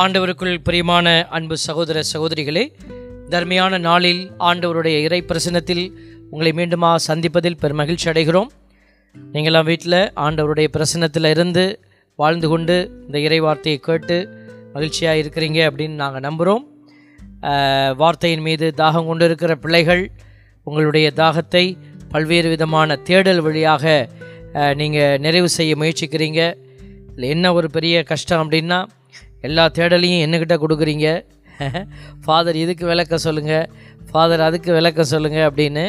ஆண்டவருக்குள் பிரியமான அன்பு சகோதர சகோதரிகளே தர்மையான நாளில் ஆண்டவருடைய இறை பிரசனத்தில் உங்களை மீண்டுமா சந்திப்பதில் பெருமகிழ்ச்சி அடைகிறோம். நீங்களாம் வீட்டில் ஆண்டவருடைய பிரசனத்தில் இருந்து வாழ்ந்து கொண்டு இந்த இறை வார்த்தையை கேட்டு மகிழ்ச்சியாக இருக்கிறீங்க அப்படின்னு நாங்கள் நம்புகிறோம் வார்த்தையின் மீது தாகம் கொண்டு இருக்கிற பிள்ளைகள் உங்களுடைய தாகத்தை பல்வேறு விதமான தேடல் வழியாக நீங்கள் நிறைவு செய்ய முயற்சிக்கிறீங்க. இல்லை என்ன ஒரு பெரிய கஷ்டம் அப்படின்னா எல்லா தேடலையும் என்னக்கிட்ட கொடுக்குறீங்க? ஃபாதர் இதுக்கு விளக்க சொல்லுங்கள் ஃபாதர் அதுக்கு விளக்க சொல்லுங்கள் அப்படின்னு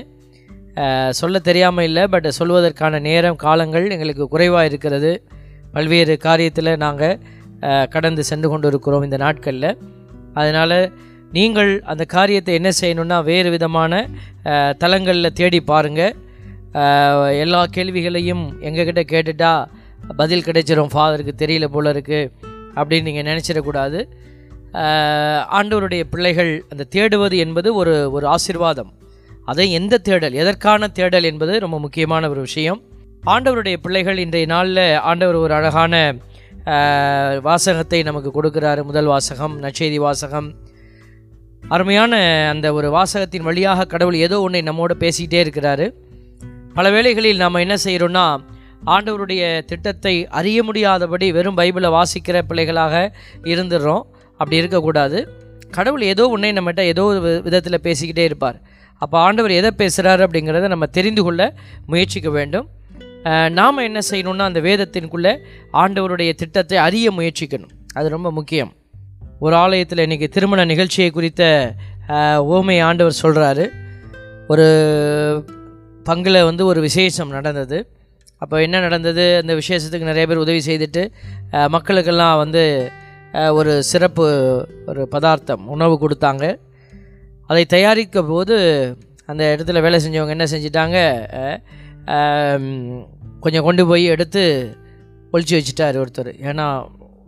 சொல்ல தெரியாமல் இல்லை பட் சொல்வதற்கான நேரம் காலங்கள் எங்களுக்கு குறைவாக இருக்கிறது. பல்வேறு காரியத்தில் நாங்கள் கடந்து சென்று கொண்டு இருக்கிறோம் இந்த நாட்களில். அதனால் நீங்கள் அந்த காரியத்தை என்ன செய்யணுன்னா வேறு விதமான தலங்களில் தேடி பாருங்கள் எல்லா கேள்விகளையும் எங்ககிட்ட கேட்டுட்டா பதில் கிடைச்சிரும். ஃபாதருக்கு தெரியல போல இருக்குது அப்படின்னு நீங்கள் நினச்சிடக்கூடாது. ஆண்டவருடைய பிள்ளைகள் அந்த தேடுவது என்பது ஒரு ஒரு ஆசீர்வாதம். அதை எந்த தேடல் எதற்கான தேடல் என்பது ரொம்ப முக்கியமான ஒரு விஷயம். ஆண்டவருடைய பிள்ளைகள் இன்றைய நாளில் ஆண்டவர் ஒரு அழகான வாசகத்தை நமக்கு கொடுக்கிறாரு. முதல் வாசகம் நச்செய்தி வாசகம். அருமையான அந்த ஒரு வாசகத்தின் வழியாக கடவுள் ஏதோ ஒன்றை நம்மோடு பேசிக்கிட்டே இருக்கிறாரு. பல வேளைகளில் நாம் என்ன செய்கிறோன்னா ஆண்டவருடைய திட்டத்தை அறிய முடியாதபடி வெறும் பைபிளை வாசிக்கிற பிள்ளைகளாக இருந்துடுறோம் அப்படி இருக்கக்கூடாது. கடவுள் ஏதோ ஒன்றே நம்மகிட்ட ஏதோ ஒரு விதத்தில் பேசிக்கிட்டே இருப்பார். அப்போ ஆண்டவர் எதை பேசுகிறாரு அப்படிங்கிறத நம்ம தெரிந்து கொள்ள முயற்சிக்க வேண்டும். நாம் என்ன செய்யணும்னா அந்த வேதத்தின்குள்ளே ஆண்டவருடைய திட்டத்தை அறிய முயற்சிக்கணும். அது ரொம்ப முக்கியம். ஒரு ஆலயத்தில் இன்றைக்கி திருமண நிகழ்ச்சியை குறித்த ஓமை ஆண்டவர் சொல்கிறாரு ஒரு பங்கில் வந்து ஒரு விசேஷம் நடந்தது. அப்போ என்ன நடந்தது? அந்த விசேஷத்துக்கு நிறைய பேர் உதவி செய்துட்டு மக்களுக்கெல்லாம் வந்து ஒரு சிறப்பு ஒரு பதார்த்தம் உணவு கொடுத்தாங்க. அதை தயாரிக்க போது அந்த இடத்துல வேலை செஞ்சவங்க என்ன செஞ்சிட்டாங்க? கொஞ்சம் கொண்டு போய் எடுத்து ஒழிச்சு வச்சுட்டார் ஒருத்தர். ஏன்னா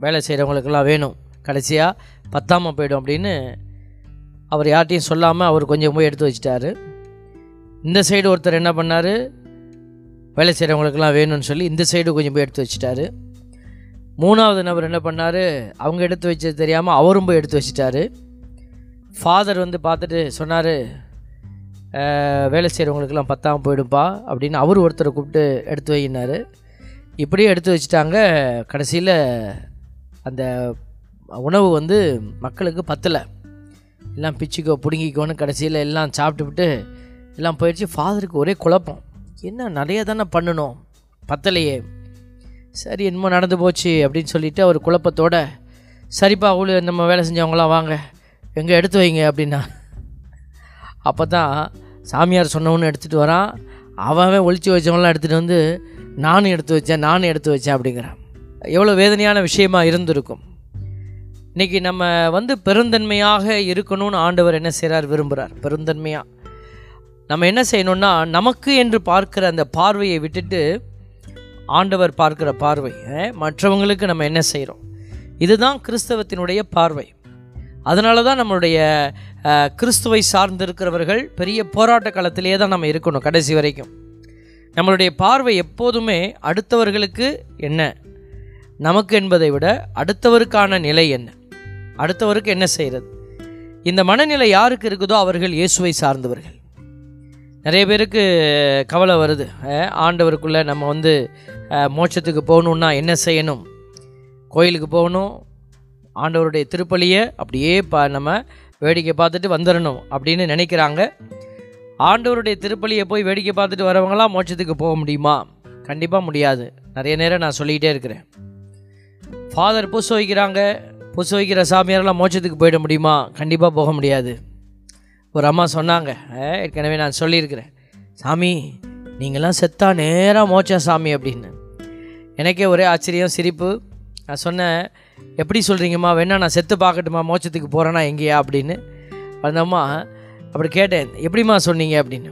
வேலை செய்கிறவங்களுக்கெல்லாம் வேணும். கடைசியாக பத்தாமல் போயிடும் அப்படின்னு அவர் யார்ட்டையும் சொல்லாமல் அவர் கொஞ்சம் போய் எடுத்து வச்சிட்டாரு. இந்த சைடு ஒருத்தர் என்ன பண்ணார்? வேலை செய்கிறவங்களுக்கெல்லாம் வேணும்னு சொல்லி இந்த சைடு கொஞ்சம் போய் எடுத்து வச்சிட்டாரு. மூணாவது நபர் என்ன பண்ணார்? அவங்க எடுத்து வச்சது தெரியாமல் அவரும் போய் எடுத்து வச்சிட்டாரு. ஃபாதர் வந்து பார்த்துட்டு சொன்னார் வேலை செய்கிறவங்களுக்கெல்லாம் பத்தாமல் போயிடும்பா அப்படின்னு அவர் ஒருத்தரை கூப்பிட்டு எடுத்து வையினார். இப்படியே எடுத்து வச்சுட்டாங்க. கடைசியில் அந்த உணவு வந்து மக்களுக்கு பத்தலை. எல்லாம் பிச்சுக்கோ பிடுங்கிக்கோன்னு கடைசியில் எல்லாம் சாப்பிட்டுவிட்டு எல்லாம் போயிடுச்சு. ஃபாதருக்கு ஒரே குழப்பம். என்ன நிறைய தானே பண்ணணும்? பத்தலையே. சரி என்னமோ நடந்து போச்சு அப்படின்னு சொல்லிட்டு அவர் குழப்பத்தோட சரிப்பா அவ்வளோ நம்ம வேலை செஞ்சவங்களாம் வாங்க. எங்கே எடுத்து வைங்க அப்படின்னா. அப்போ தான் சாமியார் சொன்னவொன்னு எடுத்துகிட்டு வரான். அவன் ஒழிச்சு வச்சவங்களாம் எடுத்துகிட்டு வந்து நானும் எடுத்து வச்சேன் நானும் எடுத்து வச்சேன் அப்படிங்கிறான். எவ்வளோ வேதனையான விஷயமா இருந்திருக்கும். இன்றைக்கி நம்ம வந்து பெருந்தன்மையாக இருக்கணும்னு ஆண்டவர் என்ன செய்கிறார் விரும்புகிறார் பெருந்தன்மையாக நம்ம என்ன செய்யணும்னா நமக்கு என்று பார்க்கிற அந்த பார்வையை விட்டுட்டு ஆண்டவர் பார்க்கிற பார்வை மற்றவங்களுக்கு நம்ம என்ன செய்கிறோம் இதுதான் கிறிஸ்தவத்தினுடைய பார்வை. அதனால தான் நம்மளுடைய கிறிஸ்துவை சார்ந்திருக்கிறவர்கள் பெரிய போராட்ட காலத்திலே தான் நம்ம இருக்கணும் கடைசி வரைக்கும். நம்மளுடைய பார்வை எப்போதுமே அடுத்தவர்களுக்கு என்ன? நமக்கு என்பதை விட அடுத்தவருக்கான நிலை என்ன? அடுத்தவருக்கு என்ன செய்கிறது இந்த மனநிலை யாருக்கு இருக்குதோ அவர்கள் இயேசுவை சார்ந்தவர்கள். நிறைய பேருக்கு கவலை வருது. ஆண்டவருக்குள்ளே நம்ம வந்து மோட்சத்துக்கு போகணுன்னா என்ன செய்யணும்? கோயிலுக்கு போகணும் ஆண்டவருடைய திருப்பலியை அப்படியே பா நம்ம வேடிக்கை பார்த்துட்டு வந்துடணும் அப்படின்னு நினைக்கிறாங்க. ஆண்டவருடைய திருப்பலியை போய் வேடிக்கை பார்த்துட்டு வரவங்களாம் மோட்சத்துக்கு போக முடியுமா? கண்டிப்பாக முடியாது. நிறைய நேரம் நான் சொல்லிக்கிட்டே இருக்கிறேன். ஃபாதர் பூச வைக்கிறாங்க பூச வைக்கிற சாமியாரெல்லாம் மோட்சத்துக்கு போயிட முடியுமா? கண்டிப்பாக போக முடியாது. ஒரு அம்மா சொன்னாங்க ஏற்கனவே நான் சொல்லியிருக்கிறேன். சாமி நீங்களாம் செத்தா நேராக மோச்சா சாமி அப்படின்னு. எனக்கே ஒரே ஆச்சரியம் சிரிப்பு. நான் சொன்னேன் எப்படி சொல்கிறீங்கம்மா வேணா நான் செத்து பார்க்கட்டுமா மோச்சத்துக்கு போகிறேன்னா எங்கேயா? அப்படின்னு. வந்தம்மா அம்மா அப்படி கேட்டேன் எப்படிம்மா சொன்னீங்க? அப்படின்னு.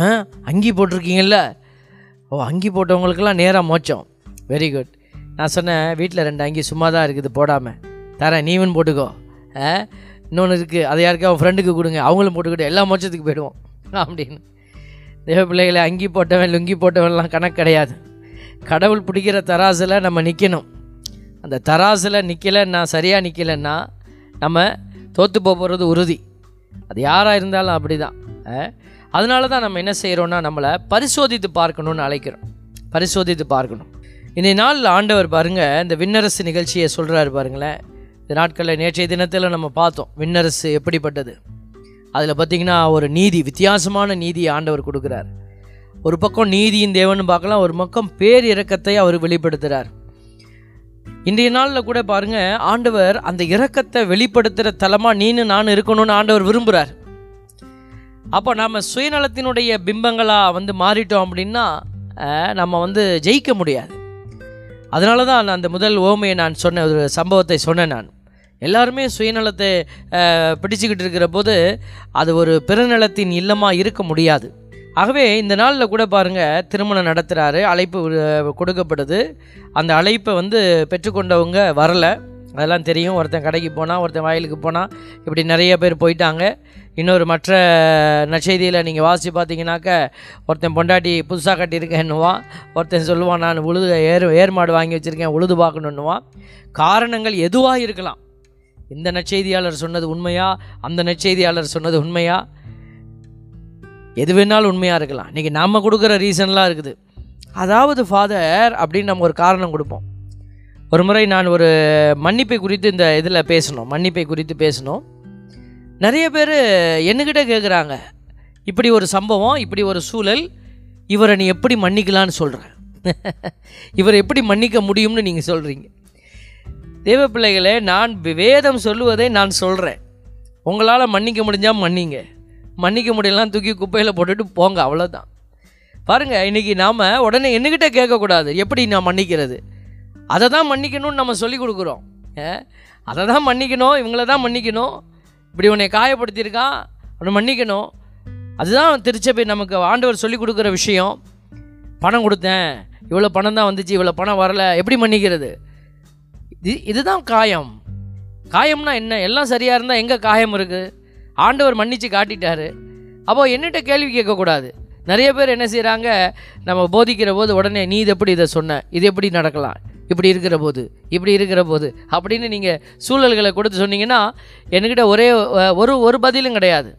ஆ அங்கி போட்டிருக்கீங்கல்ல? ஓ அங்கி போட்டவங்களுக்கெல்லாம் நேராக மோச்சம் வெரி குட் நான் சொன்னேன் வீட்டில் ரெண்டு அங்கி சும்மா தான் இருக்குது போடாமல் தரேன் நீவன் போட்டுக்கோ. ஆ இன்னொன்று இருக்குது அதை யாருக்கா? அவன் ஃப்ரெண்டுக்கு கொடுங்க. அவங்களும் போட்டுக்கிட்டு எல்லா மோட்சத்துக்கு போயிடுவோம். அப்படின்னு. தேவ பிள்ளைகளை அங்கி போட்டவன் லுங்கி போட்டவன்லாம் கணக்கு கிடையாது. கடவுள் பிடிக்கிற தராசில் நம்ம நிற்கணும் அந்த தராசில் நிற்கலைன்னா சரியாக நிற்கலைன்னா நம்ம தோற்று போகிறது உறுதி. அது யாராக இருந்தாலும் அப்படி தான் அதனால தான் நம்ம என்ன செய்கிறோன்னா நம்மளை பரிசோதித்து பார்க்கணும்னு அழைக்கிறோம். பரிசோதித்து பார்க்கணும். இன்றைய நாளில் ஆண்டவர் பாருங்கள் இந்த விண்ணரசு நிகழ்ச்சியை சொல்கிறாரு பாருங்களேன். இந்த நாட்களில் நேற்றைய தினத்தில் நம்ம பார்த்தோம் விண்ணரசு எப்படிப்பட்டது? அதில் பார்த்திங்கன்னா ஒரு நீதி வித்தியாசமான நீதியை ஆண்டவர் கொடுக்குறார். ஒரு பக்கம் நீதியின் தேவன் பார்க்கலாம் ஒரு பக்கம் பேர் இரக்கத்தை அவர் வெளிப்படுத்துகிறார் இன்றைய நாளில் கூட பாருங்க ஆண்டவர் அந்த இறக்கத்தை வெளிப்படுத்துகிற தலமாக நீனு நான் இருக்கணும்னு ஆண்டவர் விரும்புகிறார் அப்போ நம்ம சுயநலத்தினுடைய பிம்பங்களாக வந்து மாறிட்டோம் அப்படின்னா நம்ம வந்து ஜெயிக்க முடியாது. அதனால தான் நான் அந்த முதல் ஓமையை நான் சொன்ன ஒரு சம்பவத்தை சொன்னேன் நான். எல்லாருமே சுயநலத்தை பிடிச்சிக்கிட்டு இருக்கிற போது அது ஒரு பிறநலத்தின் இல்லமாக இருக்க முடியாது. ஆகவே இந்த நாளில் கூட பாருங்கள் திருமணம் நடத்துகிறாரு அழைப்பு கொடுக்கப்படுது. அந்த அழைப்பை வந்து பெற்றுக்கொண்டவங்க வரல. அதெல்லாம் தெரியும். ஒருத்தன் கடைக்கு போனால் ஒருத்தன் வயலுக்கு போனால் இப்படி நிறைய பேர் போயிட்டாங்க. இன்னொரு மற்ற நச்செய்தியில் நீங்கள் வாசி பார்த்தீங்கன்னாக்க ஒருத்தன் பொண்டாட்டி புதுசாக கட்டியிருக்கேன்னுவான் ஒருத்தன் சொல்லுவான் நான் உழுது ஏர் ஏர் மாடு வாங்கி வச்சுருக்கேன் உழுது பார்க்கணுன்னுவான் காரணங்கள் எதுவாக இருக்கலாம். இந்த நற்செய்தியாளர் சொன்னது உண்மையா? அந்த நற்செய்தியாளர் சொன்னது உண்மையா? எது வேணாலும் உண்மையாக இருக்கலாம். இன்றைக்கி நாம் கொடுக்குற ரீசன்லாம் இருக்குது. அதாவது ஃபாதர் அப்படின்னு நம்ம ஒரு காரணம் கொடுப்போம். ஒரு முறை நான் ஒரு மன்னிப்பை குறித்து இந்த இதில் பேசணும். மன்னிப்பை குறித்து பேசணும். நிறைய பேர் என்கிட்ட கேட்குறாங்க இப்படி ஒரு சம்பவம் இப்படி ஒரு சூழல் இவரை நீ எப்படி மன்னிக்கலான்னு சொல்கிறேன் இவரை எப்படி மன்னிக்க முடியும்னு நீங்கள் சொல்கிறீங்க தேவ பிள்ளைகளே நான் வேதம் சொல்லுவதை நான் சொல்கிறேன் உங்களால் மன்னிக்க முடிஞ்சால் மன்னிங்க. மன்னிக்க முடியலாம் தூக்கி குப்பையில் போட்டுட்டு போங்க அவ்வளோதான் பாருங்கள் இன்றைக்கி நாம் உடனே என்னக்கிட்ட கேட்கக்கூடாது. எப்படி நான் மன்னிக்கிறது? அதை தான் மன்னிக்கணும்னு நம்ம சொல்லி கொடுக்குறோம். அதை தான் மன்னிக்கணும் இவங்கள தான் மன்னிக்கணும். இப்படி உன்னை காயப்படுத்தியிருக்கான் அவனை மன்னிக்கணும். அதுதான் திருச்சபை நமக்கு ஆண்டவர் சொல்லிக் கொடுக்குற விஷயம். பணம் கொடுத்தேன். இவ்வளோ பணம் தான் வந்துச்சு இவ்வளோ பணம் வரல. எப்படி மன்னிக்கிறது? இது இதுதான் காயம். காயம்னா என்ன? எல்லாம் சரியாக இருந்தால் எங்கே காயம் இருக்குது ஆண்டவர் மன்னிச்சு காட்டிட்டாரு. அப்போ என்னட்ட கேள்வி கேட்கக்கூடாது. நிறைய பேர் என்ன செய்கிறாங்க நம்ம போதிக்கிற போது உடனே நீ இது எப்படி இதை சொன்ன? இது எப்படி நடக்கலாம்? இப்படி இருக்கிற போது இப்படி இருக்கிற போது அப்படின்னு நீங்கள் சூழல்களை கொடுத்து சொன்னீங்கன்னா என்கிட்ட ஒரே ஒரு ஒரு பதிலும் கிடையாது.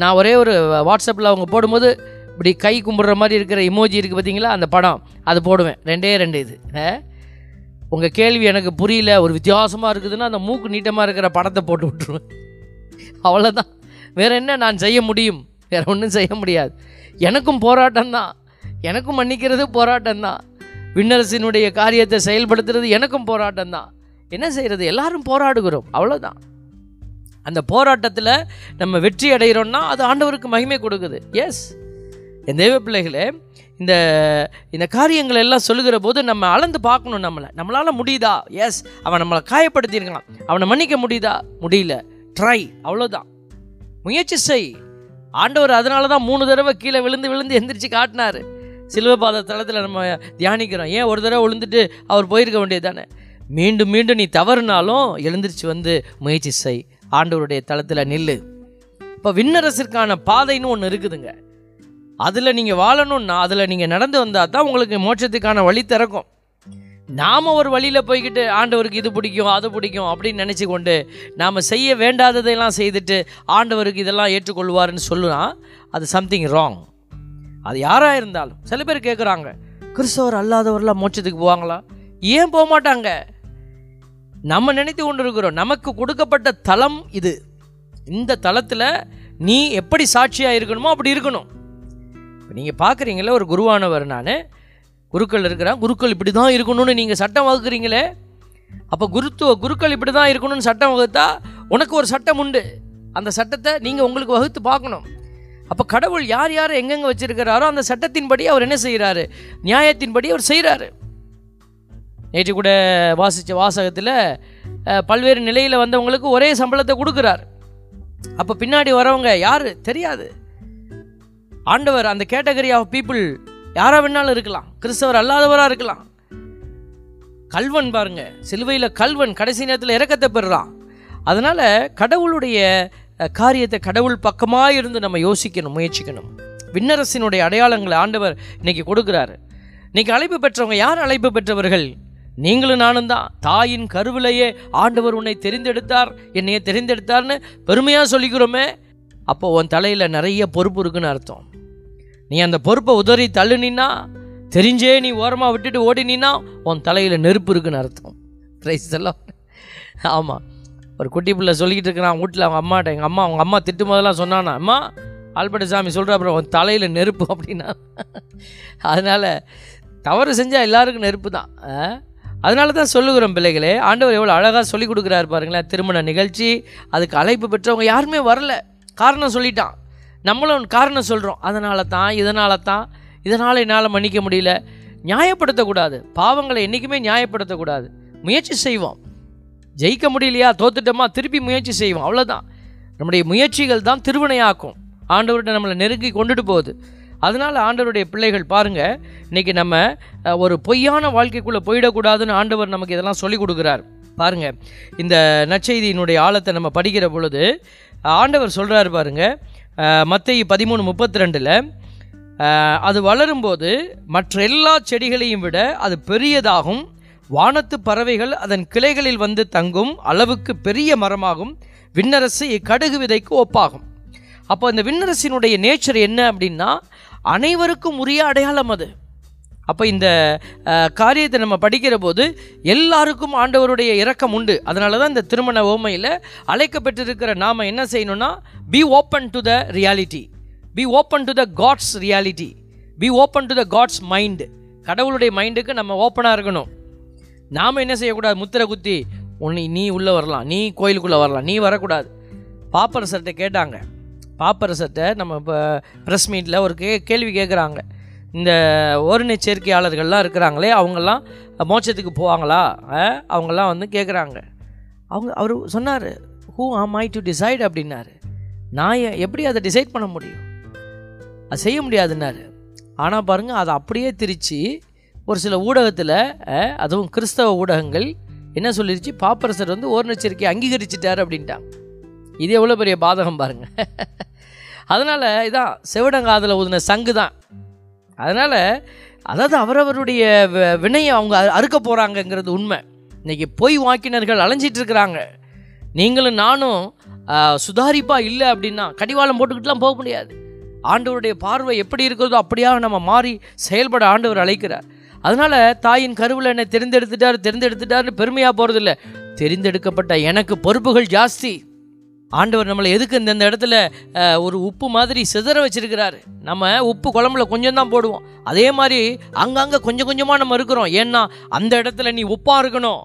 நான் ஒரே ஒரு வாட்ஸ்அப்பில் அவங்க போடும்போது இப்படி கை கும்பிட்ற மாதிரி இருக்கிற இமோஜி இருக்குது பார்த்தீங்களா? அந்த படம் அது போடுவேன். ரெண்டே ரெண்டு இது. உங்கள் கேள்வி எனக்கு புரியல ஒரு வித்தியாசமாக இருக்குதுன்னா அந்த மூக்கு நீட்டமாக இருக்கிற படத்தை போட்டு விட்ருவேன் அவ்வளோதான் வேறு என்ன நான் செய்ய முடியும்? வேறு ஒன்றும் செய்ய முடியாது. எனக்கும் போராட்டம் தான் எனக்கும் மன்னிக்கிறது போராட்டம் தான் விண்ணரசினுடைய காரியத்தை செயல்படுத்துறது எனக்கும் போராட்டம் தான் என்ன செய்கிறது எல்லாரும் போராடுகிறோம். அவ்வளோதான் அந்த போராட்டத்தில் நம்ம வெற்றி அடைகிறோம்னா அது ஆண்டவருக்கு மகிமை கொடுக்குது. எஸ் என் தெய்வ பிள்ளைகளே இந்த இந்த காரியங்கள் எல்லாம் சொல்லுகிற போது நம்ம அளந்து பார்க்கணும் நம்மளை. நம்மளால் முடியுதா? எஸ் அவன் நம்மளை காயப்படுத்தியிருக்கலாம். அவனை மன்னிக்க முடியுதா? முடியல. ட்ரை அவ்வளோதான் முயற்சி செய். ஆண்டவர் அதனால தான் மூணு தடவை கீழே விழுந்து விழுந்து எந்திரிச்சு காட்டினார். சிலுவபாத தளத்தில் நம்ம தியானிக்கிறோம். ஏன் ஒரு தடவை விழுந்துட்டு அவர் போயிருக்க வேண்டியது தானே மீண்டும் மீண்டும் நீ தவறுனாலும் எழுந்திரிச்சு வந்து முயற்சி செய். ஆண்டவருடைய தளத்தில் நில்லு. இப்போ விண்ணரசிற்கான பாதைன்னு ஒன்று இருக்குதுங்க. அதில் நீங்கள் வாழணும்னா அதில் நீங்கள் நடந்து வந்தால் தான் உங்களுக்கு மோட்சத்துக்கான வழி திறக்கும். நாம் ஒரு வழியில் போய்கிட்டு ஆண்டவருக்கு இது பிடிக்கும் அது பிடிக்கும் அப்படின்னு நினச்சி கொண்டு நாம் செய்ய வேண்டாததையெல்லாம் செய்துட்டு ஆண்டவருக்கு இதெல்லாம் ஏற்றுக்கொள்வாருன்னு சொல்லுனா அது சம்திங் ராங் அது யாராக இருந்தாலும். சில பேர் கேட்குறாங்க கிறிஸ்தவர் அல்லாதவர்லாம் மோட்சத்துக்கு போவாங்களா? ஏன் போக மாட்டாங்க நம்ம நினைத்து கொண்டு இருக்கிறோம் நமக்கு கொடுக்கப்பட்ட தளம் இது. இந்த தளத்தில் நீ எப்படி சாட்சியாக இருக்கணுமோ அப்படி இருக்கணும். இப்போ நீங்கள் பார்க்குறீங்களே ஒரு குருவானவர் நான். குருக்கள் இருக்கிறான் குருக்கள் இப்படி தான் இருக்கணும்னு நீங்கள் சட்டம் வகுக்கிறீங்களே. அப்போ குருத்துவ குருக்கள் இப்படி தான் இருக்கணும்னு சட்டம் வகுத்தா உனக்கு ஒரு சட்டம் உண்டு. அந்த சட்டத்தை நீங்கள் உங்களுக்கு வகுத்து பார்க்கணும். அப்போ கடவுள் யார் யார் எங்கெங்கே வச்சுருக்கிறாரோ அந்த சட்டத்தின்படி அவர் என்ன செய்கிறாரு நியாயத்தின்படி அவர் செய்கிறாரு நேற்று கூட வாசித்த வாசகத்தில் பல்வேறு நிலையில் வந்தவங்களுக்கு ஒரே சம்பளத்தை கொடுக்குறார். அப்போ பின்னாடி வரவங்க யார்? தெரியாது. ஆண்டவர் அந்த கேட்டகரி ஆஃப் பீப்புள் யாராக வேணாலும் இருக்கலாம். கிறிஸ்தவர் அல்லாதவராக இருக்கலாம். கல்வன் பாருங்கள் சிலுவையில் கல்வன் கடைசி நேரத்தில் இறக்கத்தை பெறுறான். அதனால் கடவுளுடைய காரியத்தை கடவுள் பக்கமாக இருந்து நம்ம யோசிக்கணும் முயற்சிக்கணும். விண்ணரசினுடைய அடையாளங்களை ஆண்டவர் இன்னைக்கு கொடுக்குறாரு. இன்னைக்கு அழைப்பு பெற்றவங்க யார்? அழைப்பு பெற்றவர்கள்? நீங்களும் நானும் தான். தாயின் கருவிலேயே ஆண்டவர் உன்னை தெரிந்தெடுத்தார். என்னையே தெரிந்தெடுத்தார்னு பெருமையாக சொல்லிக்கிறோமே. அப்போ உன் தலையில் நிறைய பொறுப்பு இருக்குன்னு அர்த்தம். நீ அந்த பொறுப்பை உதறி தள்ளுனின்னா தெரிஞ்சே நீ ஓரமாக விட்டுட்டு ஓடினீன்னா உன் தலையில் நெருப்பு இருக்குன்னு அர்த்தம். ரைஸ் எல்லாம் ஆமாம் ஒரு குட்டி பிள்ளை சொல்லிக்கிட்டு இருக்கிறான் வீட்டில் அவங்க அம்மாட்ட எங்கள் அம்மா அவங்க அம்மா திட்டும் போதெல்லாம் சொன்னானா அம்மா ஆல்பர்ட் சாமி சொல்கிற அப்புறம் உன் தலையில் நெருப்பு அப்படின்னா. அதனால் தவறு செஞ்சால் எல்லாருக்கும் நெருப்பு தான். அதனால தான் சொல்லுகிறோம் பிள்ளைகளே ஆண்டவர் எவ்வளோ அழகாக சொல்லி கொடுக்குறாரு பாருங்களேன் திருமண நிகழ்ச்சி அதுக்கு அழைப்பு பெற்றவங்க யாருமே வரல. காரணம் சொல்லிட்டான். நம்மளும் காரணம் சொல்கிறோம் அதனால தான் இதனால தான் இதனால் என்னால் மன்னிக்க முடியல. நியாயப்படுத்தக்கூடாது. பாவங்களை என்றைக்குமே நியாயப்படுத்தக்கூடாது. முயற்சி செய்வோம். ஜெயிக்க முடியலையா? தோத்துட்டோமா? திருப்பி முயற்சி செய்வோம். அவ்வளோதான் நம்முடைய முயற்சிகள் தான் திருவினையாக்கும். ஆண்டவர்கிட்ட நம்மளை நெருங்கி கொண்டுட்டு போகுது. அதனால் ஆண்டவருடைய பிள்ளைகள் பாருங்கள் இன்றைக்கி நம்ம ஒரு பொய்யான வாழ்க்கைக்குள்ளே போயிடக்கூடாதுன்னு ஆண்டவர் நமக்கு இதெல்லாம் சொல்லிக் கொடுக்குறார். பாருங்கள் இந்த நற்செய்தியினுடைய ஆழத்தை நம்ம படிக்கிற பொழுது ஆண்டவர் சொல்கிறார் பாருங்க மத்திய பதிமூணு முப்பத்தி ரெண்டில் அது வளரும்போது மற்ற எல்லா செடிகளையும் விட அது பெரியதாகும் வானத்து பறவைகள் அதன் கிளைகளில் வந்து தங்கும் அளவுக்கு பெரிய மரமாகும். விண்ணரசு இக்கடுகு விதைக்கு ஒப்பாகும். அப்போ இந்த விண்ணரசினுடைய நேச்சர் என்ன அப்படின்னா அனைவருக்கும் உரிய அடையாளம் அது. அப்போ இந்த காரியத்தை நம்ம படிக்கிற போது எல்லாருக்கும் ஆண்டவருடைய இரக்கம் உண்டு. அதனால தான் இந்த திருமண ஓமையில் அழைக்கப்பட்டிருக்கிற நாம் என்ன செய்யணும்னா be open to the reality be open to the God's reality be open to the God's mind கடவுளுடைய மைண்டுக்கு நம்ம ஓப்பனாக இருக்கணும். நாம் என்ன செய்யக்கூடாது? முத்திரை குத்தி உன்னை நீ உள்ளே வரலாம். நீ கோயிலுக்குள்ளே வரலாம். நீ வரக்கூடாது. பாப்பரசர்கிட்ட கேட்டாங்க. பாப்பரசர்கிட்ட நம்ம இப்போ ப்ரெஸ் மீட்டில் ஒரு கே கேள்வி கேட்குறாங்க இந்த ஓரணி சேர்க்கையாளர்கள்லாம் இருக்கிறாங்களே அவங்கெல்லாம் மோட்சத்துக்கு போவாங்களா? அவங்கெல்லாம் வந்து கேட்குறாங்க அவங்க அவர் சொன்னார் ஹூ ஆம் ஐ டு டிசைட் அப்படின்னாரு. நான் எப்படி அதை டிசைட் பண்ண முடியும்? அது செய்ய முடியாதுன்னாரு. ஆனால் பாருங்கள் அதை அப்படியே திரித்து ஒரு சில ஊடகத்தில் அதுவும் கிறிஸ்தவ ஊடகங்கள் என்ன சொல்லிருச்சு? பாப்பரசர் வந்து ஓரணச்சேர்க்கை அங்கீகரிச்சிட்டார் அப்படின்ட்டாங்க. இது எவ்வளோ பெரிய பாதகம் பாருங்க. அதனால் இதான் செவிடங்காதில் ஊதின சங்கு தான். அதனால் அதாவது அவரவருடைய வினையை அவங்க அறுக்க போகிறாங்கங்கிறது உண்மை. இன்றைக்கி பொய் வாக்கினர்கள் அலைஞ்சிட்டு இருக்கிறாங்க. நீங்களும் நானும் சுதாரிப்பாக இல்லை அப்படின்னா கடிவாளம் போட்டுக்கிட்டுலாம் போக முடியாது. ஆண்டவருடைய பார்வை எப்படி இருக்கிறதோ அப்படியாக நம்ம மாறி செயல்பட ஆண்டவர் அழைக்கிறார். அதனால் தாயின் கருவில் என்னை தெரிந்தெடுத்துட்டார் தெரிந்தெடுத்துட்டார்னு பெருமையாக போகிறதில்ல தெரிந்தெடுக்கப்பட்ட எனக்கு பொறுப்புகள் ஜாஸ்தி. ஆண்டவர் நம்மளை எதுக்கு இந்த இடத்துல ஒரு உப்பு மாதிரி சிதற வச்சிருக்கிறாரு. நம்ம உப்பு குழம்புல கொஞ்சம் தான் போடுவோம். அதே மாதிரி அங்கங்கே கொஞ்சம் கொஞ்சமாக நம்ம இருக்கிறோம். ஏன்னா அந்த இடத்துல நீ உப்பாக இருக்கணும்.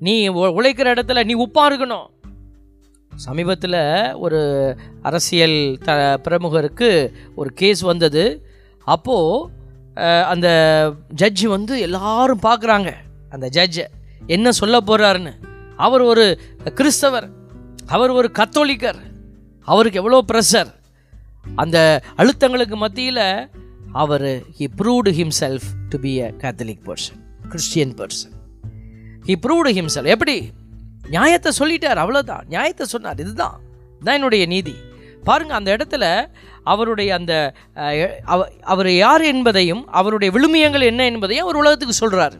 நீ உழைக்கிற இடத்துல நீ உப்பாக இருக்கணும். சமீபத்தில் ஒரு அரசியல் த பிரமுகருக்கு ஒரு கேஸ் வந்தது. அப்போது அந்த ஜட்ஜு வந்து எல்லாரும் பார்க்குறாங்க. அந்த ஜட்ஜை என்ன சொல்ல போகிறாருன்னு அவர் ஒரு கிறிஸ்தவர் அவர் ஒரு கத்தோலிக்கர் அவருக்கு எவ்வளோ ப்ரெஷர் அந்த அழுத்தங்களுக்கு மத்தியில் அவர் he proved himself to be a Catholic person Christian person he proved himself எப்படி? நியாயத்தை சொல்லிட்டார் அவ்வளோதான் நியாயத்தை சொன்னார். இதுதான். தான் என்னுடைய நீதி. பாருங்கள் அந்த இடத்துல அவருடைய அந்த அவர் யார் என்பதையும் அவருடைய விழுமியங்கள் என்ன என்பதையும் அவர் உலகத்துக்கு சொல்கிறாரு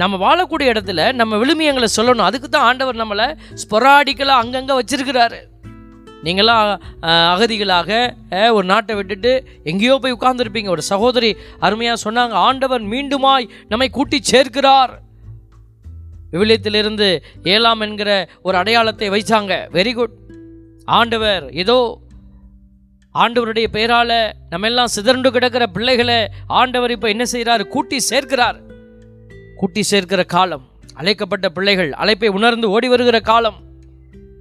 நம்ம வாழக்கூடிய இடத்துல நம்ம விழுமியங்களை சொல்லணும். அதுக்கு தான் ஆண்டவர் நம்மளை ஸ்பொராடிக்கலாக அங்கங்கே வச்சிருக்கிறாரு. நீங்களாம் அகதிகளாக ஒரு நாட்டை விட்டுட்டு எங்கேயோ போய் உட்கார்ந்துருப்பீங்க. ஒரு சகோதரி அருமையாக சொன்னாங்க ஆண்டவர் மீண்டுமாய் நம்மை கூட்டி சேர்க்கிறார். விவிலியத்திலிருந்து ஏலாம் என்கிற ஒரு அடையாளத்தை வைச்சாங்க. வெரி குட் ஆண்டவர் ஏதோ ஆண்டவருடைய பெயரால நம்ம எல்லாம் சிதறண்டு கிடக்கிற பிள்ளைகளை ஆண்டவர் இப்போ என்ன செய்கிறார் கூட்டி சேர்க்கிறார். கூட்டி சேர்க்கிற காலம் அழைக்கப்பட்ட பிள்ளைகள் அழைப்பை உணர்ந்து ஓடி வருகிற காலம்.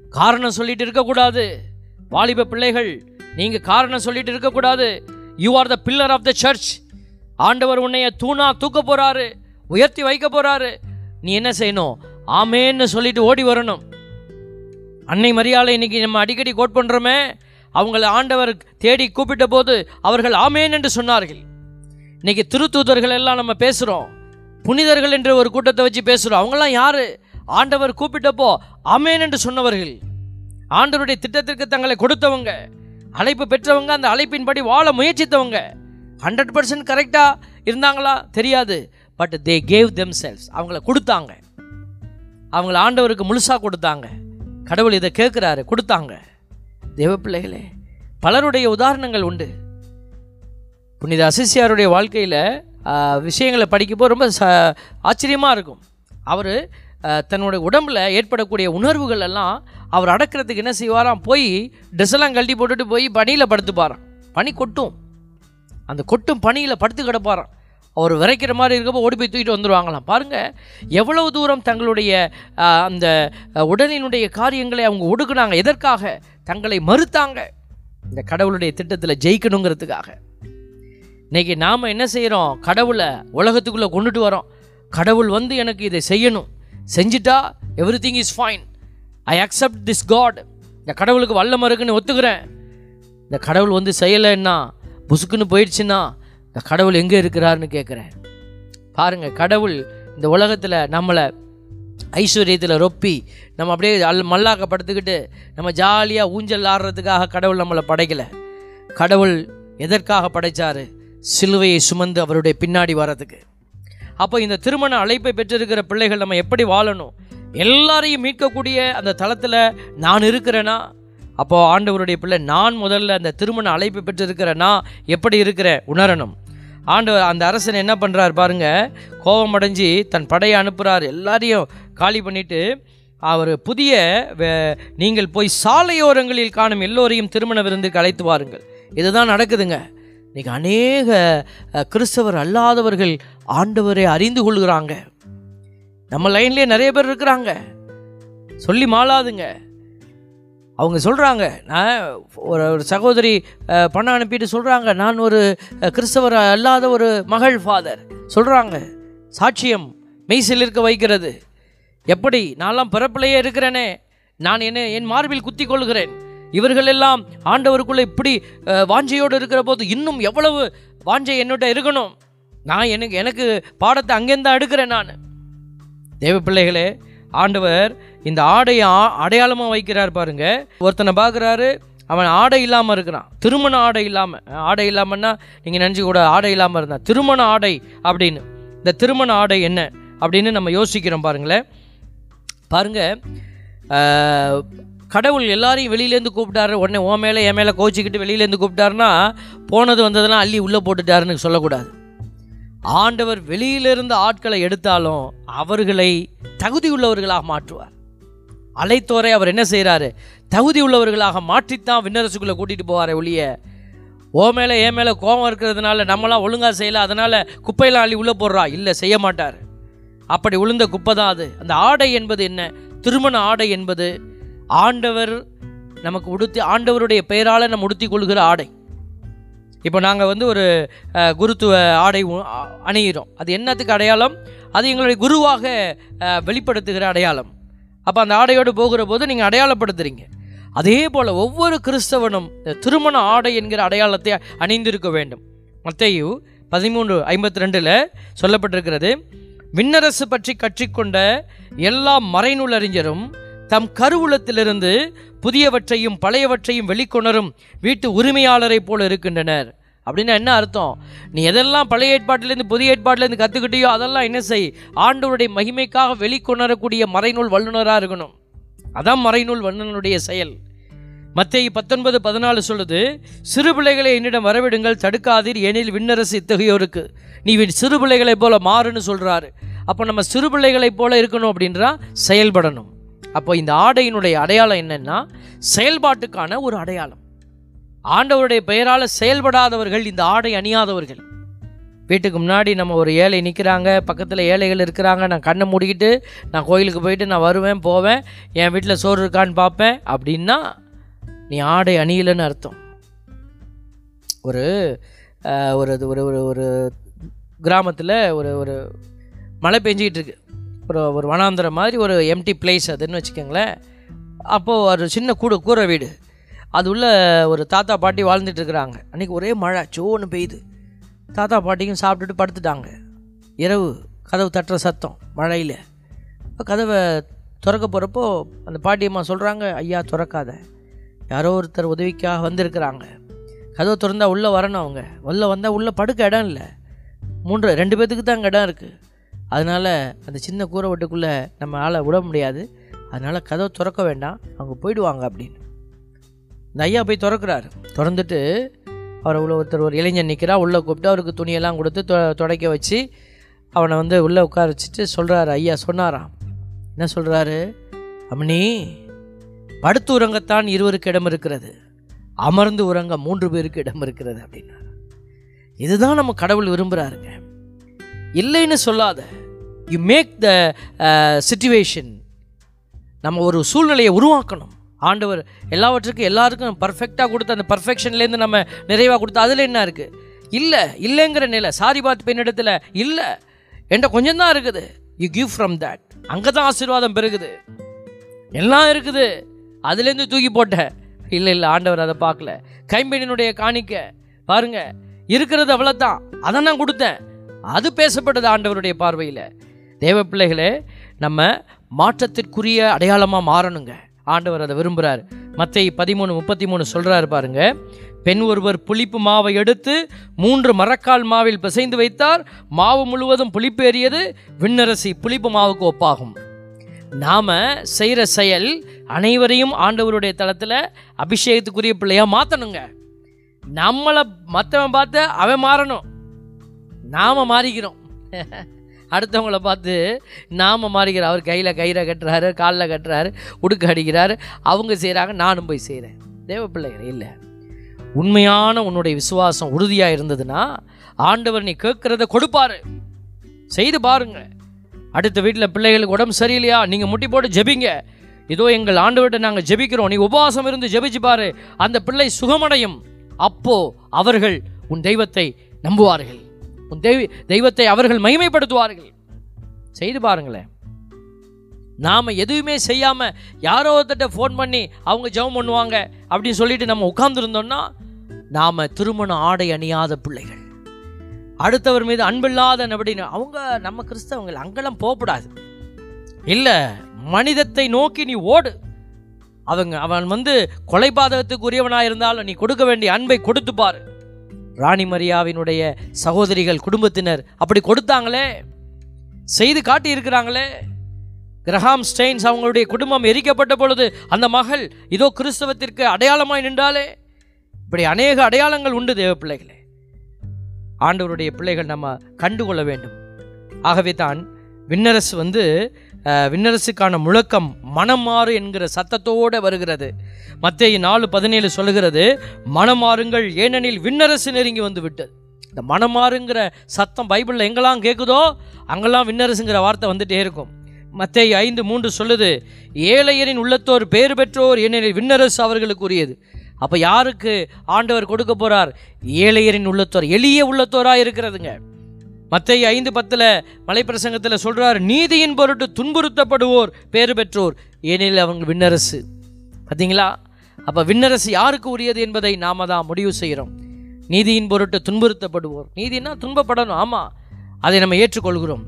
காரணம் சொல்லிட்டு இருக்கக்கூடாது வாலிப பிள்ளைகள் நீங்க காரணம் சொல்லிட்டு இருக்கக்கூடாது you are the pillar of the church ஆண்டவர் உன்னைய தூணா தூக்க போறாரு உயர்த்தி வைக்க போறாரு. நீ என்ன செய்யணும்? ஆமேன்னு சொல்லிட்டு ஓடி வரணும். அன்னை மரியாதை இன்னைக்கு நம்ம அடிக்கடி கோட் பண்ணுறோமே அவங்கள ஆண்டவர் தேடி கூப்பிட்ட போது அவர்கள் ஆமேன் என்று சொன்னார்கள். இன்னைக்கு திருத்தூதர்கள் எல்லாம் நம்ம பேசுகிறோம் புனிதர்கள் என்ற ஒரு கூட்டத்தை வச்சு பேசுகிறோம் அவங்களாம் யார்? ஆண்டவர் கூப்பிட்டப்போ ஆமேன் என்று சொன்னவர்கள். ஆண்டவருடைய திட்டத்திற்கு தங்களை கொடுத்தவங்க. அழைப்பு பெற்றவங்க அந்த அழைப்பின்படி வாழ முயற்சித்தவங்க. ஹண்ட்ரட் பர்சன்ட் கரெக்டாக இருந்தாங்களா? தெரியாது. But they gave themselves அவங்கள கொடுத்தாங்க. அவங்கள ஆண்டவருக்கு முழுசாக கொடுத்தாங்க. கடவுள் இதை கேட்குறாரு கொடுத்தாங்க. தேவ பிள்ளைகளே பலருடைய உதாரணங்கள் உண்டு. புனித அசிசியாருடைய வாழ்க்கையில் விஷயங்களை படிக்கும்போது ரொம்ப ச ஆச்சரியமாக இருக்கும். அவர் தன்னுடைய உடம்புல ஏற்படக்கூடிய உணர்வுகள் எல்லாம் அவர் அடக்கிறதுக்கு என்ன செய்வாராம்? போய் ட்ரெஸ்ஸெல்லாம் கழட்டி போட்டுட்டு போய் பனியில் படுத்துப்பாராம். பனி கொட்டும். அந்த கொட்டும் பனியில் படுத்து கிடப்பாராம். அவர் விரைக்கிற மாதிரி இருக்கப்போ ஓடி போய் தூக்கிட்டு வந்துடுவாங்களாம் பாருங்கள் எவ்வளவு தூரம் தங்களுடைய அந்த உடலினுடைய காரியங்களை அவங்க ஒடுக்குனாங்க. எதற்காக? தங்களை மறுத்தாங்க. இந்த கடவுளுடைய திட்டத்தில் ஜெயிக்கணுங்கிறதுக்காக. இன்றைக்கி நாம் என்ன செய்கிறோம் கடவுளை உலகத்துக்குள்ளே கொண்டுட்டு வரோம். கடவுள் வந்து எனக்கு இதை செய்யணும். செஞ்சிட்டா everything is fine I accept this God இந்த கடவுளுக்கு வல்லம இருக்குன்னு ஒத்துக்கிறேன். இந்த கடவுள் வந்து செய்யலைன்னா புசுக்குன்னு போயிடுச்சுன்னா இந்த கடவுள் எங்கே இருக்கிறாருன்னு கேட்குறேன். பாருங்கள் கடவுள் இந்த உலகத்தில் நம்மளை ஐஸ்வர்யத்தில் ரொப்பி நம்ம அப்படியே அல் மல்லாக்க படுத்துக்கிட்டு நம்ம ஜாலியாக ஊஞ்சல் ஆடுறதுக்காக கடவுள் நம்மளை படைக்கலை. கடவுள் எதற்காக படைச்சாரு? சிலுவையை சுமந்து அவருடைய பின்னாடி வர்றதுக்கு. அப்போ இந்த திருமண அழைப்பை பெற்றிருக்கிற பிள்ளைகள் நம்ம எப்படி வாழணும்? எல்லாரையும் மீட்கக்கூடிய அந்த தளத்தில் நான் இருக்கிறேன்னா அப்போது ஆண்டவருடைய பிள்ளை நான் முதல்ல அந்த திருமண அழைப்பு பெற்றிருக்கிறேன்னா எப்படி இருக்கிற உணரணும். ஆண்டவர் அந்த அரசன் என்ன பண்ணுறார் பாருங்க கோபம் அடைஞ்சு தன் படையை அனுப்புகிறார் எல்லாரையும் காலி பண்ணிட்டு அவர் புதிய வே- நீங்கள் போய் சாலையோரங்களில் காணும் எல்லோரையும் திருமண விருந்துக்கு அழைத்து வாருங்கள். இதுதான் நடக்குதுங்க. இன்னைக்கு அநேக கிறிஸ்தவர் அல்லாதவர்கள் ஆண்டவரை அறிந்து கொள்கிறாங்க. நம்ம லைன்லேயே நிறைய பேர் இருக்கிறாங்க. சொல்லி மாளாதுங்க. அவங்க சொல்கிறாங்க நான் ஒரு ஒரு சகோதரி பணம் அனுப்பிட்டு சொல்கிறாங்க நான் ஒரு கிறிஸ்தவர் அல்லாத ஒரு மகள் ஃபாதர் சொல்கிறாங்க சாட்சியம் மெய்சில் இருக்க வைக்கிறது. எப்படி? நான்லாம் பிறப்பிலேயே இருக்கிறேனே. நான் என்ன என் மார்பில் குத்தி கொள்கிறேன் இவர்கள் எல்லாம் இப்படி வாஞ்சையோடு இருக்கிற போது இன்னும் எவ்வளவு வாஞ்சை என்னோட இருக்கணும்? நான் எனக்கு எனக்கு பாடத்தை அங்கேருந்து எடுக்கிறேன் நான். தேவ பிள்ளைகளே ஆண்டவர் இந்த ஆடையை ஆ- அடையாளமா வைக்கிறார் பாருங்க. ஒருத்தனை பார்க்குறாரு அவன் ஆடை இல்லாமல் இருக்கிறான். திருமண ஆடை இல்லாமல் ஆடை இல்லாமன்னா நீங்கள் நினச்சி கூட ஆடை இல்லாமல் இருந்தான் திருமண ஆடை அப்படின்னு. இந்த திருமண ஆடை என்ன அப்படின்னு நம்ம யோசிக்கிறோம் பாருங்களேன். பாருங்க கடவுள் எல்லாரையும் வெளியிலேருந்து கூப்பிட்டாரு. உடனே ஓ மேலே என் மேலே கோச்சிக்கிட்டு வெளியிலேருந்து கூப்பிட்டாருன்னா போனது வந்ததெல்லாம் அள்ளி உள்ளே போட்டுட்டாருன்னு சொல்லக்கூடாது. ஆண்டவர் வெளியிலிருந்து ஆட்களை எடுத்தாலும் அவர்களை தகுதியுள்ளவர்களாக மாற்றுவார். அழைத்தோரை அவர் என்ன செய்கிறாரு தகுதி உள்ளவர்களாக மாற்றித்தான் விண்ணரசுக்குள்ளே கூட்டிகிட்டு போவார் ஒழிய ஓ மேலே ஏ மேலே கோபம் இருக்கிறதுனால நம்மளாம் ஒழுங்காக செய்யலை அதனால் குப்பையெல்லாம் அள்ளி உள்ளே போடுறா? இல்லை செய்ய மாட்டார். அப்படி உளுந்த குப்பை தான் அது. அந்த ஆடை என்பது என்ன? திருமண ஆடை என்பது ஆண்டவர் நமக்கு உடுத்தி ஆண்டவருடைய பெயரால் நம்ம உடுத்தி கொள்கிற ஆடை. இப்போ நாங்கள் வந்து ஒரு குருத்துவ ஆடை அணிகிறோம் அது என்னத்துக்கு அடையாளம்? அது எங்களுடைய குருவாக வெளிப்படுத்துகிற அடையாளம். அப்போ அந்த ஆடையோடு போகிற போது நீங்கள் அடையாளப்படுத்துறீங்க. அதே போல் ஒவ்வொரு கிறிஸ்தவனும் இந்த திருமண ஆடை என்கிற அடையாளத்தை அணிந்திருக்க வேண்டும். மத்தையு பதிமூன்று ஐம்பத்தி ரெண்டில் சொல்லப்பட்டிருக்கிறது விண்ணரசு பற்றி கற்றிக்கொண்ட எல்லா மறைநூல் அறிஞரும் தம் கருவூலத்திலிருந்து புதியவற்றையும் பழையவற்றையும் வெளிக்கொணரும் வீட்டு உரிமையாளரைப் போல இருக்கின்றனர். அப்படின்னா என்ன அர்த்தம்? நீ எதெல்லாம் பழைய ஏற்பாட்டிலேருந்து புதிய ஏற்பாட்டிலேருந்து கற்றுக்கிட்டியோ அதெல்லாம் என்ன செய்? ஆண்டவருடைய மகிமைக்காக வெளிக்கொணரக்கூடிய மறைநூல் வல்லுநராக இருக்கணும். அதான் மறைநூல் வல்லுநருடைய செயல். மத்திய பத்தொன்பது பதினாலு சொல்லுது சிறு பிள்ளைகளை என்னிடம் வரவிடுங்கள் தடுக்காதீர் ஏனில் விண்ணரசு இத்தகையோருக்கு. நீ சிறு பிள்ளைகளைப் போல மாறுன்னு சொல்கிறாரு அப்போ நம்ம சிறு பிள்ளைகளைப் போல இருக்கணும் அப்படின்றா செயல்படணும். அப்போ இந்த ஆடையினுடைய அடையாளம் என்னென்னா செயல்பாட்டுக்கான ஒரு அடையாளம். ஆண்டவருடைய பெயரால் செயல்படாதவர்கள் இந்த ஆடை அணியாதவர்கள். வீட்டுக்கு முன்னாடி நம்ம ஒரு ஏழை நிற்கிறாங்க பக்கத்தில் ஏழைகள் இருக்கிறாங்க நான் கண்ணை மூடிக்கிட்டு நான் கோயிலுக்கு போயிட்டு நான் வருவேன் போவேன் என் வீட்டில் சோறு இருக்கான்னு பார்ப்பேன் அப்படின்னா நீ ஆடை அணியலைன்னு அர்த்தம். ஒரு ஒரு இது- ஒரு ஒரு ஒரு கிராமத்தில் ஒரு ஒரு மழை பெஞ்சிக்கிட்டு இருக்கு. ஒரு ஒரு வனாந்திரம் மாதிரி ஒரு எம்டி பிளேஸ் அதுன்னு வச்சுக்கோங்களேன். அப்போது ஒரு சின்ன கூடு கூரை வீடு. அது உள்ள ஒரு தாத்தா பாட்டி வாழ்ந்துட்டு இருக்கிறாங்க அன்றைக்கி ஒரே மழை சோன்னு பெய்யுது. தாத்தா பாட்டியும் சாப்பிட்டுட்டு படுத்துட்டாங்க. இரவு கதவு தட்டுற சத்தம் மழையில். கதவை திறக்க போகிறப்போ அந்த பாட்டியம்மா சொல்கிறாங்க ஐயா திறக்காத. யாரோ ஒருத்தர் உதவிக்காக வந்திருக்கிறாங்க. கதவை திறந்தால் உள்ளே வரணும் அவங்க. உள்ளே வந்தால் உள்ளே படுக்க இடம் இல்லை. மூன்று ரெண்டு பேர்த்துக்கு தான் அங்கே இடம் இருக்குது அதனால் அந்த சின்ன கூரை வீட்டுக்குள்ளே நம்ம ஆளை விட முடியாது. அதனால் கதவை திறக்க வேண்டாம். அவங்க போயிடுவாங்க அப்படின்னு. இந்த ஐயா போய் திறக்கிறாரு. திறந்துட்டு அவர் உள்ள ஒருத்தர் ஒரு இளைஞன் நிற்கிறா உள்ளே கூப்பிட்டு அவருக்கு துணியெல்லாம் கொடுத்து தொ துடைக்க வச்சு அவனை வந்து உள்ளே உட்கார வச்சுட்டு சொல்கிறாரு ஐயா சொன்னாராம். என்ன சொல்கிறாரு அம்னி படுத்து உறங்கத்தான் இருவருக்கு இடம் இருக்கிறது. அமர்ந்து உறங்க மூன்று பேருக்கு இடம் இருக்கிறது அப்படின்னாரு. இதுதான் நம்ம கடவுள் விரும்புகிறாருங்க இல்லைன்னு சொல்லாத. யூ மேக் த சுச்சுவேஷன் நம்ம ஒரு சூழ்நிலையை உருவாக்கணும். ஆண்டவர் எல்லாவற்றுக்கும் எல்லாருக்கும் பர்ஃபெக்டாக கொடுத்து அந்த பர்ஃபெக்ஷன்லேருந்து நம்ம நிறைவாக கொடுத்து அதில் என்ன இருக்குது இல்லை இல்லைங்கிற நிலை. சாரி பார்த்து பெண்ணிடத்தில் இல்லை. என்கிட்ட கொஞ்சம் தான் இருக்குது. யூ கிவ் ஃப்ரம் தட் அங்கே தான் ஆசீர்வாதம் பெருகுது. எல்லாம் இருக்குது. அதுலேருந்து தூக்கி போட்டேன் இல்லை இல்லை ஆண்டவர் அதை பார்க்கல. கைம்பெண்ணினுடைய காணிக்க. பாருங்க இருக்கிறது அவ்வளோதான் அதை நான் கொடுத்தேன். அது பேசப்பட்டது ஆண்டவருடைய பார்வையில். தேவ பிள்ளைகளே நம்ம மாற்றத்திற்குரிய அடையாளமாக மாறணுங்க. ஆண்டவர் அதை விரும்புகிறார் மற்ற பதிமூணு முப்பத்தி மூணு சொல்கிறாரு பாருங்க. பெண் ஒருவர் புளிப்பு மாவை எடுத்து மூன்று மரக்கால் மாவில் பிசைந்து வைத்தார். மாவு முழுவதும் புளிப்பேறியது விண்ணரசி புளிப்பு மாவுக்கு ஒப்பாகும். நாம் செய்கிற செயல் அனைவரையும் ஆண்டவருடைய தளத்தில் அபிஷேகத்துக்குரிய பிள்ளையாக மாற்றணுங்க நம்மளை மற்றவன் பார்த்து அவன் மாறணும். நாம மாறிக்கிறோம். அடுத்தவங்கள பார்த்து நாம மாறிக்கிற அவர் கையில் கயிறை கட்டுறாரு காலில் கட்டுறாரு உடுக்க அடிக்கிறாரு அவங்க செய்கிறாங்க நானும் போய் செய்கிறேன் தேவ பிள்ளைகள் இல்லை. உண்மையான உன்னுடைய விசுவாசம் உறுதியாக இருந்ததுன்னா ஆண்டவர் நீ கேட்குறத கொடுப்பாரு. செய்து பாருங்க. அடுத்த வீட்டில் பிள்ளைகளுக்கு உடம்பு சரியில்லையா? நீங்கள் முட்டி போட்டு ஜெபிங்க. இதோ எங்கள் ஆண்டவர்கிட்ட நாங்கள் ஜெபிக்கிறோம். நீ உபவாசம் இருந்து ஜெபிச்சு பாரு. அந்த பிள்ளை சுகமடையும். அப்போ அவர்கள் உன் தெய்வத்தை நம்புவார்கள். உன் தெய்வ தெய்வத்தை அவர்கள் மகிமைப்படுத்துவார்கள். செய்து பாருங்களேன். நாம் எதுவுமே செய்யாமல் யாரோ ஒருத்தட்ட ஃபோன் பண்ணி அவங்க ஜெபம் பண்ணுவாங்க அப்படின்னு சொல்லிட்டு நம்ம உட்கார்ந்துருந்தோம்னா நாம் திருமண ஆடை அணியாத பிள்ளைகள். அடுத்தவர் மீது அன்பில்லாத அப்படின்னு அவங்க நம்ம கிறிஸ்தவங்கள் அங்கெல்லாம் போகக்கூடாது. இல்லை மனிதத்தை நோக்கி நீ ஓடு. அவங்க அவன் வந்து கொலைபாதகத்துக்குரியவனாக இருந்தாலும் நீ கொடுக்க வேண்டிய அன்பை கொடுத்து பாரு. ராணி மரியாவினுடைய சகோதரிகள் குடும்பத்தினர் அப்படி கொடுத்தாங்களே செய்து காட்டியிருக்கிறாங்களே. கிரஹாம் ஸ்டெயின்ஸ் அவங்களுடைய குடும்பம் எரிக்கப்பட்ட பொழுது அந்த மகள் இதோ கிறிஸ்தவத்திற்கு அடையாளமாய் நின்றாலே இப்படி அநேக அடையாளங்கள் உண்டு தேவ பிள்ளைகளே. ஆண்டவருடைய பிள்ளைகள் நம்ம கண்டுகொள்ள வேண்டும். ஆகவே தான் விண்ணரசு வந்து விண்ணரசுக்கான முழக்கம் மனம் மாறு என்கிற சத்தத்தோடு வருகிறது. மத்திய நாலு பதினேழு சொல்லுகிறது மனம் மாறுங்கள் ஏனெனில் விண்ணரசு நெருங்கி வந்து விட்டது இந்த மனம் மாறுங்கிற சத்தம் பைபிளில் எங்கெல்லாம் கேட்குதோ அங்கெல்லாம் விண்ணரசுங்கிற வார்த்தை வந்துட்டே இருக்கும். மத்திய ஐந்து மூன்று சொல்லுது ஏழையரின் உள்ளத்தோர் பேர் பெற்றோர் ஏனெனில் விண்ணரசு அவர்களுக்கு உரியது அப்போ யாருக்கு ஆண்டவர் கொடுக்க போகிறார் ஏழையரின் உள்ளத்தோர் எளிய உள்ளத்தோராக இருக்கிறதுங்க. மத்திய ஐந்து பத்தில் மலைப்பிரசங்கத்தில் சொல்கிறார் நீதியின் பொருட்டு துன்புறுத்தப்படுவோர் பேறு பெற்றோர். ஏனெனில் அவங்க விண்ணரசு. பார்த்தீங்களா அப்போ விண்ணரசு யாருக்கு உரியது என்பதை நாம தான் முடிவு செய்கிறோம் நீதியின் பொருட்டு துன்புறுத்தப்படுவோர். நீதினா துன்பப்படணும். ஆமாம் அதை நம்ம ஏற்றுக்கொள்கிறோம்.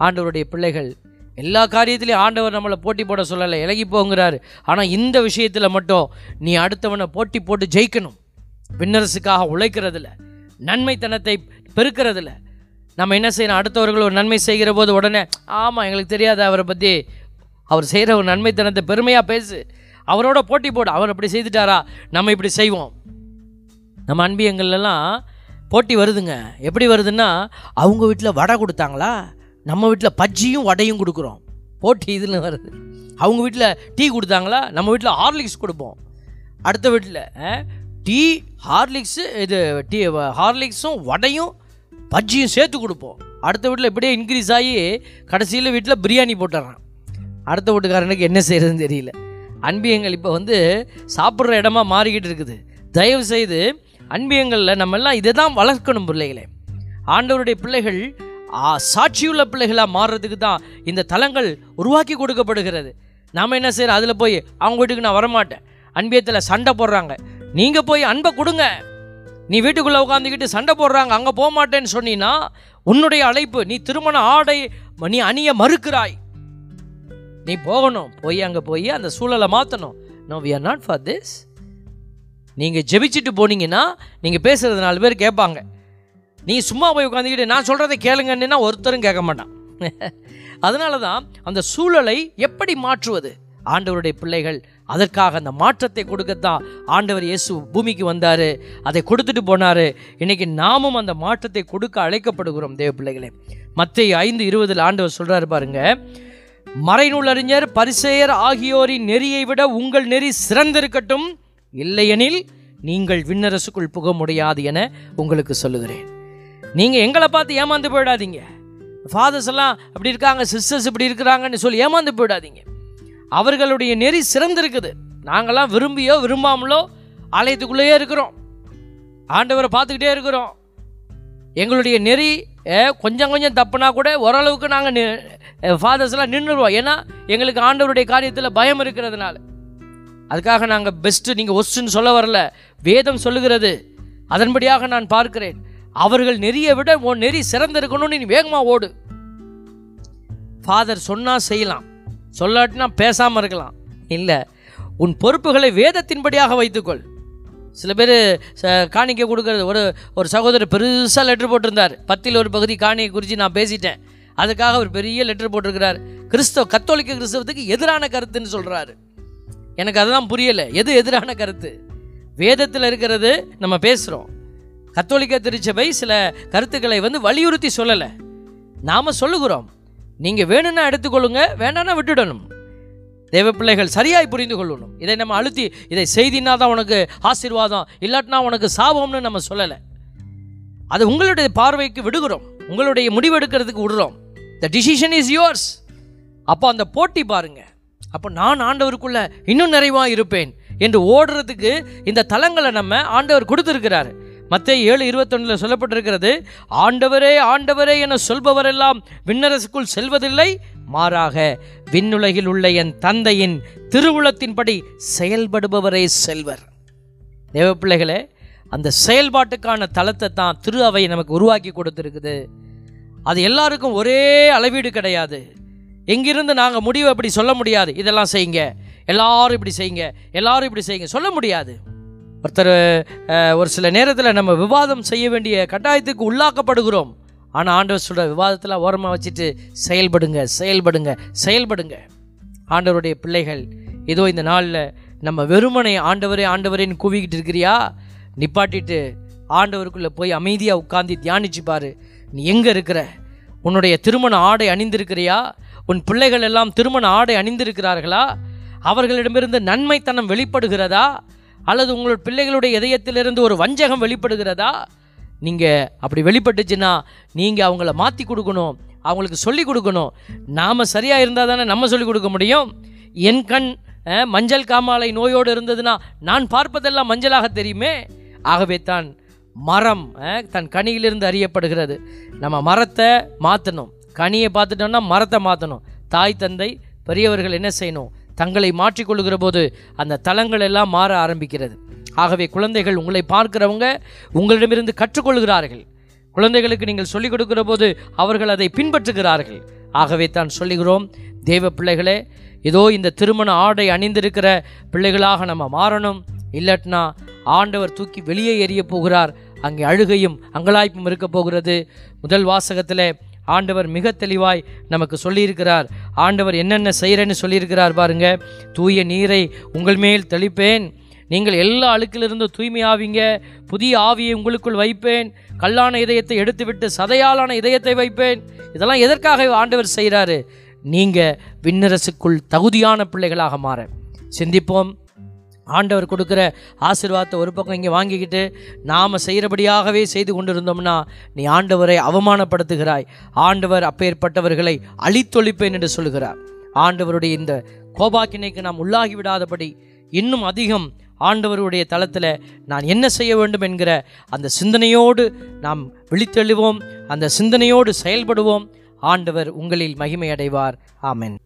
ஆண்டவருடைய பிள்ளைகள். எல்லா காரியத்திலையும் ஆண்டவர் நம்மளை போட்டி போட சொல்லலை இலகி போங்கிறாரு. ஆனால் இந்த விஷயத்தில் மட்டும் நீ அடுத்தவனை போட்டி போட்டு ஜெயிக்கணும். விண்ணரசுக்காக உழைக்கிறதில்ல. நன்மைத்தனத்தை பெருக்கிறதில்ல. நம்ம என்ன செய்யணும்? அடுத்தவர்கள் ஒரு நன்மை செய்கிற போது உடனே ஆமாம் எங்களுக்கு தெரியாது அவரை பற்றி அவர் செய்கிற ஒரு நன்மைத்தனத்தை பெருமையாக பேசு. அவரோட போட்டி போடு. அவர் அப்படி செய்துட்டாரா? நம்ம இப்படி செய்வோம். நம்ம அன்பியங்கள்லாம் போட்டி வருதுங்க. எப்படி வருதுன்னா அவங்க வீட்டில் வடை கொடுத்தாங்களா? நம்ம வீட்டில் பஜ்ஜியும் வடையும் கொடுக்குறோம். போட்டி இதில் வருது. அவங்க வீட்டில் டீ கொடுத்தாங்களா? நம்ம வீட்டில் ஹார்லிக்ஸ் கொடுப்போம். அடுத்த வீட்டில் டீ ஹார்லிக்ஸு இது டீ ஹார்லிக்ஸும் வடையும் பஜ்ஜியும் சேர்த்து கொடுப்போம். அடுத்த வீட்டில் இப்படியே இன்க்ரீஸ் ஆகி கடைசியில் வீட்டில் பிரியாணி போட்டுடுறான் அடுத்த வீட்டுக்காரனுக்கு என்ன செய்கிறதுன்னு தெரியல. அன்பியங்கள் இப்போ வந்து சாப்பிட்ற இடமா மாறிக்கிட்டு இருக்குது. தயவு செய்து அன்பியங்களில் நம்ம எல்லாம் இதை தான் வளர்க்கணும் பிள்ளைகளே. ஆண்டவருடைய பிள்ளைகள் சாட்சியுள்ள பிள்ளைகளாக மாறுறதுக்கு தான் இந்த தலங்கள் உருவாக்கி கொடுக்கப்படுகிறது. நாம் என்ன செய்கிறோம் அதில் போய் அவங்க வீட்டுக்கு நான் வரமாட்டேன். அன்பியத்தில் சண்டை போடுறாங்க. நீங்கள் போய் அன்பை கொடுங்க. நீ வீட்டுக்குள்ளே உட்காந்துக்கிட்டு சண்டை போடுறாங்க அங்கே போக மாட்டேன்னு சொன்னீன்னா உன்னுடைய அழைப்பு நீ திருமண ஆடை நீ அணிய மறுக்கிறாய். நீ போகணும் போய் அங்கே போய் அந்த சூழலை மாற்றணும் no we are not for this நீங்கள் ஜெபிச்சுட்டு போனீங்கன்னா நீங்கள் பேசுகிறது நாலு பேர் கேட்பாங்க. நீ சும்மா போய் உட்காந்துக்கிட்டு நான் சொல்கிறத கேளுங்கன்னா ஒருத்தரும் கேட்க மாட்டான். அதனால தான் அந்த சூழலை எப்படி மாற்றுவது? ஆண்டவருடைய பிள்ளைகள் அதற்காக அந்த மாற்றத்தை கொடுக்கத்தான் ஆண்டவர் இயேசு பூமிக்கு வந்தார். அதை கொடுத்துட்டு போனார். இன்றைக்கி நாமும் அந்த மாற்றத்தை கொடுக்க அழைக்கப்படுகிறோம் தேவ பிள்ளைகளே. மற்ற ஐந்து இருபதில் ஆண்டவர் சொல்கிறாரு பாருங்க மறைநூலறிஞர் பரிசெயர் ஆகியோரின் நெறியை விட உங்கள் நெறி சிறந்திருக்கட்டும். இல்லையெனில் நீங்கள் விண்ணரசுக்குள் புக முடியாது என உங்களுக்கு சொல்லுகிறேன். நீங்கள் எங்களை பார்த்து ஏமாந்து போயிடாதீங்க. ஃபாதர்ஸ் எல்லாம் அப்படி இருக்காங்க சிஸ்டர்ஸ் இப்படி இருக்கிறாங்கன்னு சொல்லி ஏமாந்து போயிடாதீங்க. அவர்களுடைய நெறி சிறந்திருக்குது. நாங்களாம் விரும்பியோ விரும்பாமலோ ஆலயத்துக்குள்ளேயே இருக்கிறோம். ஆண்டவரை பார்த்துக்கிட்டே இருக்கிறோம். எங்களுடைய நெறி கொஞ்சம் கொஞ்சம் தப்புனா கூட ஓரளவுக்கு நாங்கள் ஃபாதர்ஸ்லாம் நின்றுடுவோம் ஏன்னா எங்களுக்கு ஆண்டவருடைய காரியத்தில் பயம் இருக்கிறதுனால. அதுக்காக நாங்கள் பெஸ்ட்டு நீங்கள் ஒஸ்ட்டுன்னு சொல்ல வரல. வேதம் சொல்லுகிறது. அதன்படியாக நான் பார்க்கிறேன். அவர்கள் நெறியை விட உன் நெறி சிறந்திருக்கணும்னு நீ வேகமாக ஓடு. ஃபாதர் சொன்னால் செய்யலாம். சொல்லாட்டினா பேசாமல் இருக்கலாம். இல்லை உன் பொறுப்புகளை வேதத்தின்படியாக வைத்துக்கொள். சில பேர் காணிக்கை கொடுக்கறது ஒரு ஒரு சகோதரர் பெருசாக லெட்ரு போட்டிருந்தார். பத்தில் ஒரு பகுதி காணியை குறித்து நான் பேசிட்டேன். அதுக்காக ஒரு பெரிய லெட்ரு போட்டிருக்கிறார். கிறிஸ்தவ கத்தோலிக்க கிறிஸ்தவத்துக்கு எதிரான கருத்துன்னு சொல்கிறாரு எனக்கு அதுதான் புரியலை. எது எதிரான கருத்து? வேதத்தில் இருக்கிறது நம்ம பேசுகிறோம் கத்தோலிக்க திருச்சபை சில கருத்துக்களை வந்து வலியுறுத்தி சொல்லலை. நாம் சொல்லுகிறோம். நீங்கள் வேணும்னா எடுத்துக்கொள்ளுங்க வேண்டாம்னா விட்டுடணும். தேவ பிள்ளைகள் சரியாய் புரிந்து கொள்ளணும். இதை நம்ம அழுத்தி இதை செய்தினா தான் உனக்கு ஆசீர்வாதம் இல்லாட்டினா உனக்கு சாபம்னு நம்ம சொல்லலை. அது உங்களுடைய பார்வைக்கு விடுகிறோம். உங்களுடைய முடிவெடுக்கிறதுக்கு விடுறோம். த டிசிஷன் இஸ் யுவர்ஸ் அப்போ அந்த போட்டி பாருங்கள் அப்போ நான் ஆண்டவருக்குள்ளே இன்னும் நிறைவாக இருப்பேன் என்று ஓடுறதுக்கு இந்த தலங்களை நம்ம ஆண்டவர் கொடுத்துருக்கிறாரு. மத்திய ஏழு இருபத்தொன்னில் சொல்லப்பட்டிருக்கிறது ஆண்டவரே ஆண்டவரே என சொல்பவரெல்லாம் விண்ணரசுக்குள் செல்வதில்லை மாறாக விண்ணுலகில் உள்ள என் தந்தையின் திருவுளத்தின்படி செயல்படுபவரே செல்வர். தேவ பிள்ளைகளே அந்த செயல்பாட்டுக்கான தளத்தை தான் திரு அவை நமக்கு உருவாக்கி கொடுத்துருக்குது. அது எல்லாருக்கும் ஒரே அளவீடு கிடையாது. எங்கிருந்து நாங்கள் முடிவு அப்படி சொல்ல முடியாது. இதெல்லாம் செய்யுங்க. எல்லாரும் இப்படி செய்யுங்க. எல்லாரும் இப்படி செய்யுங்க. சொல்ல முடியாது. ஒருத்தர் ஒரு சில நேரத்தில் நம்ம விவாதம் செய்ய வேண்டிய கட்டாயத்துக்கு உள்ளாக்கப்படுகிறோம். ஆனால் ஆண்டவர் சொல்கிற விவாதத்தில் ஓரமாக வச்சுட்டு செயல்படுங்க செயல்படுங்க செயல்படுங்க. ஆண்டவருடைய பிள்ளைகள் ஏதோ இந்த நாளில் நம்ம வெறுமனை ஆண்டவரே ஆண்டவரேன்னு கூவிக்கிட்டு இருக்கிறியா? நிப்பாட்டிட்டு ஆண்டவருக்குள்ளே போய் அமைதியாக உட்காந்து தியானிச்சு பாரு. நீ எங்கே இருக்கிற? உன்னுடைய திருமண ஆடை அணிந்திருக்கிறியா? உன் பிள்ளைகள் எல்லாம் திருமண ஆடை அணிந்திருக்கிறார்களா? அவர்களிடமிருந்து நன்மைத்தனம் வெளிப்படுகிறதா? அல்லது உங்களோட பிள்ளைகளுடைய இதயத்திலிருந்து ஒரு வஞ்சகம் வெளிப்படுகிறதா? நீங்கள் அப்படி வெளிப்பட்டுச்சுன்னா நீங்கள் அவங்கள மாற்றி கொடுக்கணும் அவங்களுக்கு சொல்லிக் கொடுக்கணும். நாம் சரியாக இருந்தால் தானே நம்ம சொல்லிக் கொடுக்க முடியும்? என் கண் மஞ்சள் காமாலை நோயோடு இருந்ததுன்னா நான் பார்ப்பதெல்லாம் மஞ்சளாக தெரியுமே? ஆகவே தான் மரம் தன் கனியிலிருந்து அறியப்படுகிறது. நம்ம மரத்தை மாற்றணும் கனியை பார்த்துட்டோம்னா மரத்தை மாற்றணும் தாய் தந்தை பெரியவர்கள் என்ன செய்யணும்? தங்களை மாற்றிக்கொள்கிற போது அந்த தளங்கள் எல்லாம் மாற ஆரம்பிக்கிறது. ஆகவே குழந்தைகள் உங்களை பார்க்கிறவங்க உங்களிடமிருந்து கற்றுக்கொள்கிறார்கள். குழந்தைகளுக்கு நீங்கள் சொல்லிக் கொடுக்கிற போது அவர்கள் அதை பின்பற்றுகிறார்கள். ஆகவே தான் சொல்லுகிறோம் தேவ பிள்ளைகளே இதோ இந்த திருமண ஆடை அணிந்திருக்கிற பிள்ளைகளாக நம்ம மாறணும். இல்லட்னா ஆண்டவர் தூக்கி வெளியே எறிய போகிறார். அங்கே அழுகையும் அங்கலாய்ப்பும் இருக்க போகிறது. முதல் வாசகத்தில் ஆண்டவர் மிக தெளிவாய் நமக்கு சொல்லியிருக்கிறார். ஆண்டவர் என்னென்ன செய்கிறேன்னு சொல்லியிருக்கிறார் பாருங்க. தூய நீரை உங்கள் மேல் தெளிப்பேன். நீங்கள் எல்லா அழுக்கிலிருந்து தூய்மையாவீங்க புதிய ஆவியை உங்களுக்குள் வைப்பேன். கல்லான இதயத்தை எடுத்துவிட்டு சதையாலான இதயத்தை வைப்பேன். இதெல்லாம் எதற்காக ஆண்டவர் செய்கிறாரு? நீங்கள் விண்ணரசுக்குள் தகுதியான பிள்ளைகளாக மாற. சிந்திப்போம். ஆண்டவர் கொடுக்குற ஆசிர்வாதத்தை ஒரு பக்கம் இங்கே வாங்கிக்கிட்டு நாம் செய்கிறபடியாகவே செய்து கொண்டிருந்தோம்னா நீ ஆண்டவரை அவமானப்படுத்துகிறாய். ஆண்டவர் அப்பேற்பட்டவர்களை அழித்தொழிப்பேன் என்று சொல்லுகிறார் ஆண்டவருடைய இந்த கோபாக்கினைக்கு நாம் உள்ளாகி விடாதபடி இன்னும் அதிகம் ஆண்டவருடைய தளத்தில் நான் என்ன செய்ய வேண்டும் என்கிற அந்த சிந்தனையோடு நாம் விழித்தெழுவோம் அந்த சிந்தனையோடு செயல்படுவோம். ஆண்டவர் உங்களில் மகிமை அடைவார். ஆமென்.